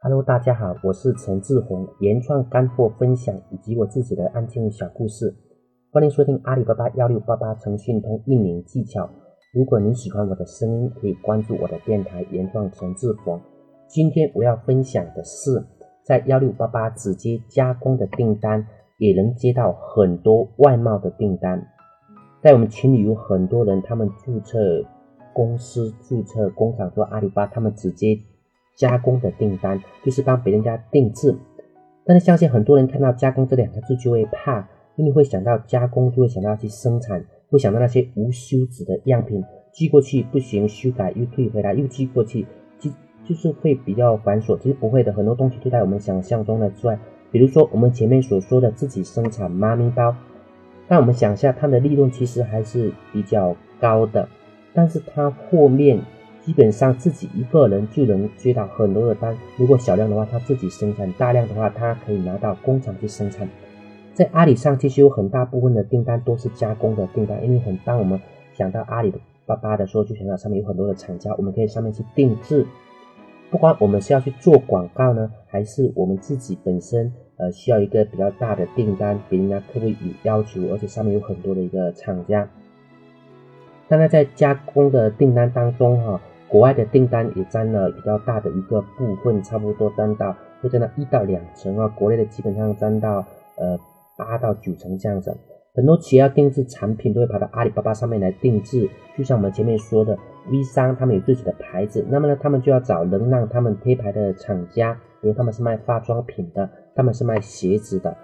Hello，大家好，我是陈志宏，原创干货分享以及我自己的案件小故事，欢迎收听阿里巴巴幺六八八诚信通运营技巧。如果您喜欢我的声音，可以关注我的电台原创陈志宏。今天我要分享的是，在幺六八八直接加工的订单，也能接到很多外贸的订单。在我们群里有很多人，他们注册公司、注册工厂做阿里巴巴，他们直接。加工的订单就是帮别人家定制，但是相信很多人看到加工这两个字就会怕，因为会想到加工就会想到去生产，会想到那些无休止的样品寄过去不行，修改又退回来又寄过去，就就是会比较繁琐。其实不会的，很多东西都在我们想象中的之外。比如说我们前面所说的自己生产妈咪包，但我们想一下，它的利润其实还是比较高的，但是它后面。基本上自己一个人就能接到很多的单，如果小量的话，他自己生产；大量的话，他可以拿到工厂去生产。在阿里上，其实有很大部分的订单都是加工的订单，因为很当我们想到阿里巴巴的时候，就想到上面有很多的厂家，我们可以上面去定制。不管我们是要去做广告呢，还是我们自己本身呃需要一个比较大的订单，别人家客户有要求，而且上面有很多的一个厂家。当然，在加工的订单当中，哈。国外的订单也占了比较大的一个部分，差不多占到会占到一到两成啊。国内的基本上占到呃八到九成这样子。很多企业要定制产品，都会跑到阿里巴巴上面来定制。就像我们前面说的，微商他们有自己的牌子，那么呢，他们就要找能让他们贴牌的厂家，比如他们是卖化妆品的，他们是卖鞋子的，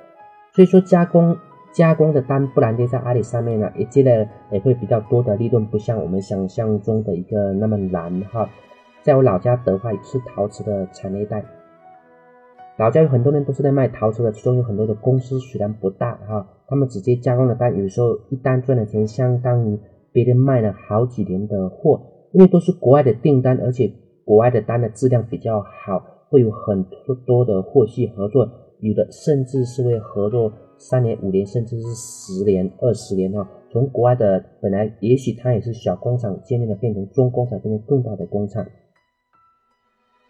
所以说加工。加工的单不然接在阿里上面呢，也接了也会比较多的利润，不像我们想象中的一个那么难哈。在我老家德化也是陶瓷的产业带，老家有很多人都是在卖陶瓷的，其中有很多的公司虽然不大哈，他们直接加工的单，有时候一单赚的钱相当于别人卖了好几年的货，因为都是国外的订单，而且国外的单的质量比较好，会有很多多的货系合作，有的甚至是会合作。三年、五年，甚至是十年、二十年哈。从国外的本来也许它也是小工厂，渐渐的变成中工厂，变成更大的工厂。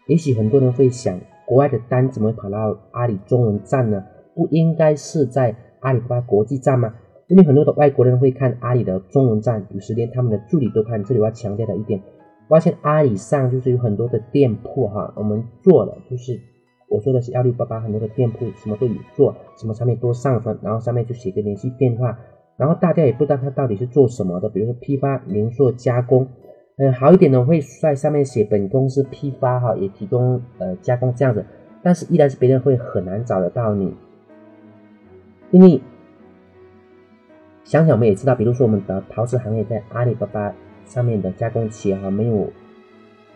也许很多人会想，国外的单怎么跑到阿里中文站呢？不应该是在阿里巴巴国际站吗？因为很多的外国人会看阿里的中文站，有时连他们的助理都看。这里我要强调的一点，发现阿里上就是有很多的店铺哈，我们做了就是。我说的是幺六八八很多的店铺，什么都有做，什么上面都上传，然后上面就写个联系电话，然后大家也不知道他到底是做什么的，比如说批发、零售、加工，嗯，好一点的会在上面写本公司批发哈，也提供呃加工这样子，但是依然是别人会很难找得到你，因为想想我们也知道，比如说我们的陶瓷行业在阿里巴巴上面的加工企业哈，没有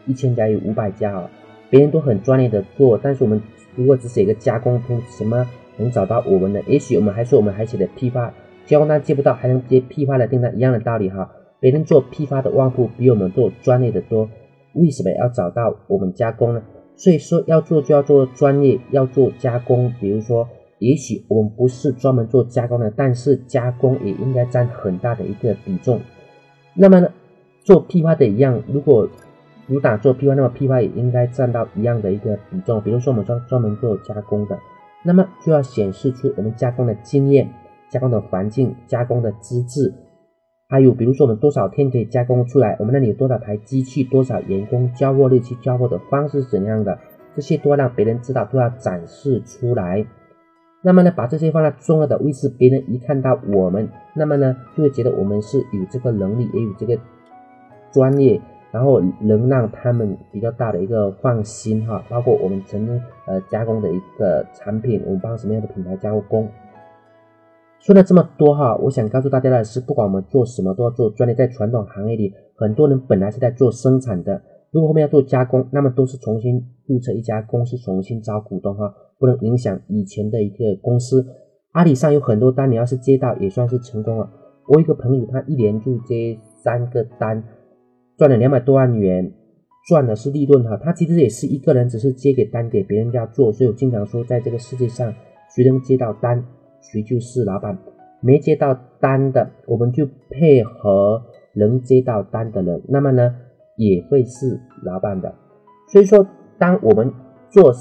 一千家有五百家哈。别人都很专业的做，但是我们如果只写一个加工，凭什么能找到我们呢？也许我们还说我们还写的批发，加工单接不到，还能接批发的订单，一样的道理哈。别人做批发的旺铺比我们做专业的多，为什么要找到我们加工呢？所以说要做就要做专业，要做加工。比如说，也许我们不是专门做加工的，但是加工也应该占很大的一个比重。那么呢，做批发的一样，如果主打做批发，那么批发也应该占到一样的一个比重。比如说我们专专门做加工的，那么就要显示出我们加工的经验、加工的环境、加工的资质，还有比如说我们多少天可以加工出来，我们那里有多少台机器、多少员工、交货日期、交货的方式是怎样的，这些都要让别人知道，都要展示出来。那么呢，把这些放在重要的位置，别人一看到我们，那么呢，就会觉得我们是有这个能力，也有这个专业。然后能让他们比较大的一个放心哈，包括我们曾经呃加工的一个产品，我们帮什么样的品牌加工？说了这么多哈，我想告诉大家的是，不管我们做什么，都要做专业。在传统行业里，很多人本来是在做生产的，如果后面要做加工，那么都是重新注册一家公司，重新招股东哈，不能影响以前的一个公司。阿里上有很多单，你要是接到也算是成功了。我一个朋友，他一年就接三个单。赚了两百多万元，赚的是利润哈。他其实也是一个人，只是接给单给别人家做。所以我经常说，在这个世界上，谁能接到单，谁就是老板；没接到单的，我们就配合能接到单的人，那么呢，也会是老板的。所以说，当我们做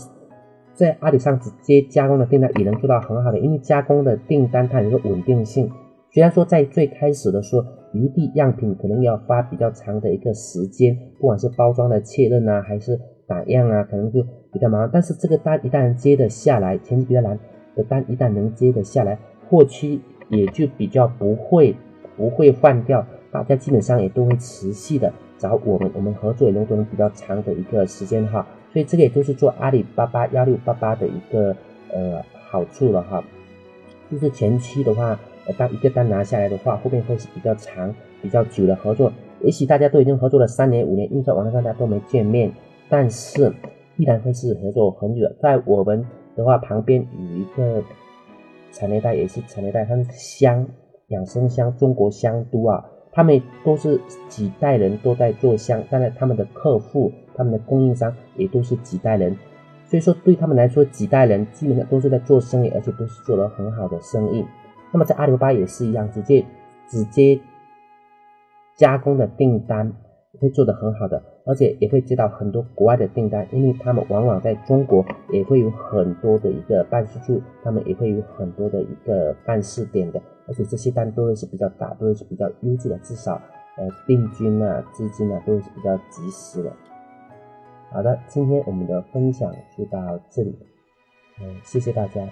在阿里上直接加工的订单也能做到很好的，因为加工的订单它有个稳定性。虽然说在最开始的时候，余地样品可能要花比较长的一个时间，不管是包装的确认啊，还是打样啊，可能就比较忙。但是这个单一旦接得下来，前期比较难的单一旦能接得下来，货期也就比较不会不会换掉，大家基本上也都会持续的找我们，我们合作也能做比较长的一个时间哈。所以这个也就是做阿里巴巴幺六八八的一个呃好处了哈，就是前期的话。当一个单拿下来的话，后面会是比较长、比较久的合作。也许大家都已经合作了三年、五年，因为在网上大家都没见面，但是依然会是合作很久。在我们的话，旁边有一个产业带，也是产业带，它是香养生香，中国香都啊，他们都是几代人都在做香，当然他们的客户、他们的供应商也都是几代人，所以说对他们来说，几代人基本上都是在做生意，而且都是做了很好的生意。那么在阿里巴巴也是一样，直接直接加工的订单会做得很好的，而且也会接到很多国外的订单，因为他们往往在中国也会有很多的一个办事处，他们也会有很多的一个办事点的，而且这些单都会是比较大，都会是比较优质的，至少呃定金啊、资金啊都会是比较及时的。好的，今天我们的分享就到这里，嗯，谢谢大家。